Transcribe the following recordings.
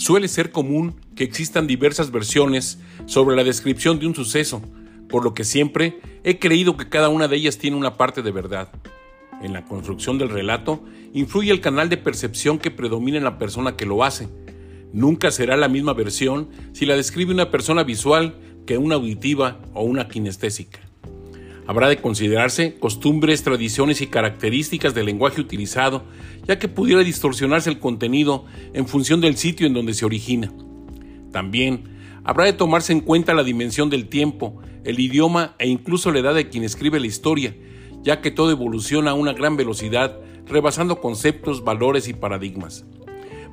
Suele ser común que existan diversas versiones sobre la descripción de un suceso, por lo que siempre he creído que cada una de ellas tiene una parte de verdad. En la construcción del relato influye el canal de percepción que predomina en la persona que lo hace. Nunca será la misma versión si la describe una persona visual que una auditiva o una kinestésica. Habrá de considerarse costumbres, tradiciones y características del lenguaje utilizado, ya que pudiera distorsionarse el contenido en función del sitio en donde se origina. También habrá de tomarse en cuenta la dimensión del tiempo, el idioma e incluso la edad de quien escribe la historia, ya que todo evoluciona a una gran velocidad, rebasando conceptos, valores y paradigmas.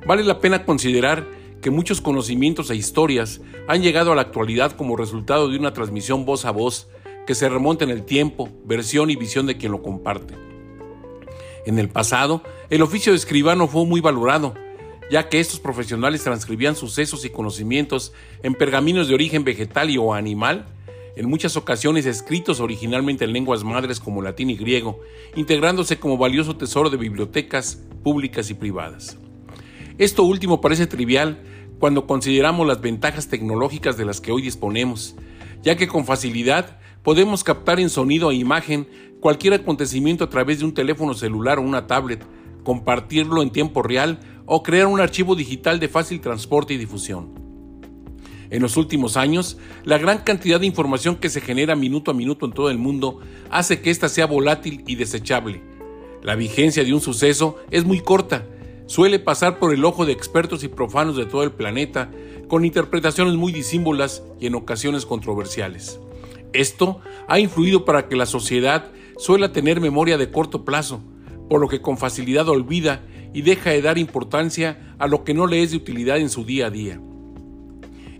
Vale la pena considerar que muchos conocimientos e historias han llegado a la actualidad como resultado de una transmisión voz a voz, que se remonta en el tiempo, versión y visión de quien lo comparte. En el pasado, el oficio de escribano fue muy valorado, ya que estos profesionales transcribían sucesos y conocimientos en pergaminos de origen vegetal y o animal, en muchas ocasiones escritos originalmente en lenguas madres como latín y griego, integrándose como valioso tesoro de bibliotecas públicas y privadas. Esto último parece trivial cuando consideramos las ventajas tecnológicas de las que hoy disponemos, ya que con facilidad podemos captar en sonido e imagen cualquier acontecimiento a través de un teléfono celular o una tablet, compartirlo en tiempo real o crear un archivo digital de fácil transporte y difusión. En los últimos años, la gran cantidad de información que se genera minuto a minuto en todo el mundo hace que ésta sea volátil y desechable. La vigencia de un suceso es muy corta, suele pasar por el ojo de expertos y profanos de todo el planeta, con interpretaciones muy disímbolas y en ocasiones controversiales. Esto ha influido para que la sociedad suela tener memoria de corto plazo, por lo que con facilidad olvida y deja de dar importancia a lo que no le es de utilidad en su día a día.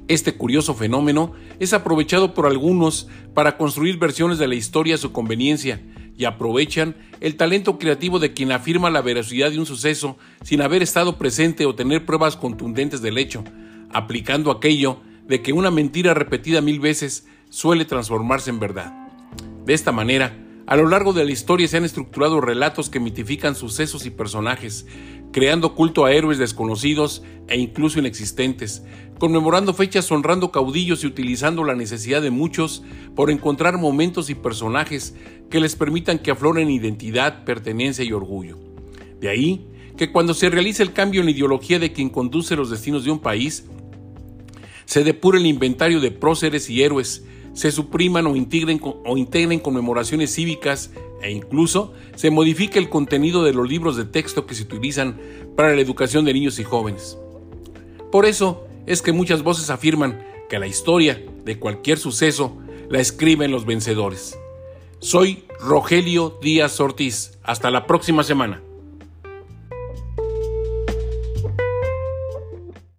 Este curioso fenómeno es aprovechado por algunos para construir versiones de la historia a su conveniencia y aprovechan el talento creativo de quien afirma la veracidad de un suceso sin haber estado presente o tener pruebas contundentes del hecho, aplicando aquello de que una mentira repetida mil veces suele transformarse en verdad. De esta manera, a lo largo de la historia se han estructurado relatos que mitifican sucesos y personajes, creando culto a héroes desconocidos e incluso inexistentes, conmemorando fechas honrando caudillos y utilizando la necesidad de muchos por encontrar momentos y personajes que les permitan que afloren identidad, pertenencia y orgullo. De ahí que cuando se realiza el cambio en la ideología de quien conduce los destinos de un país, se depure el inventario de próceres y héroes, se supriman o integren, o integren conmemoraciones cívicas e incluso se modifique el contenido de los libros de texto que se utilizan para la educación de niños y jóvenes. Por eso es que muchas voces afirman que la historia de cualquier suceso la escriben los vencedores. Soy Rogelio Díaz Ortiz. Hasta la próxima semana.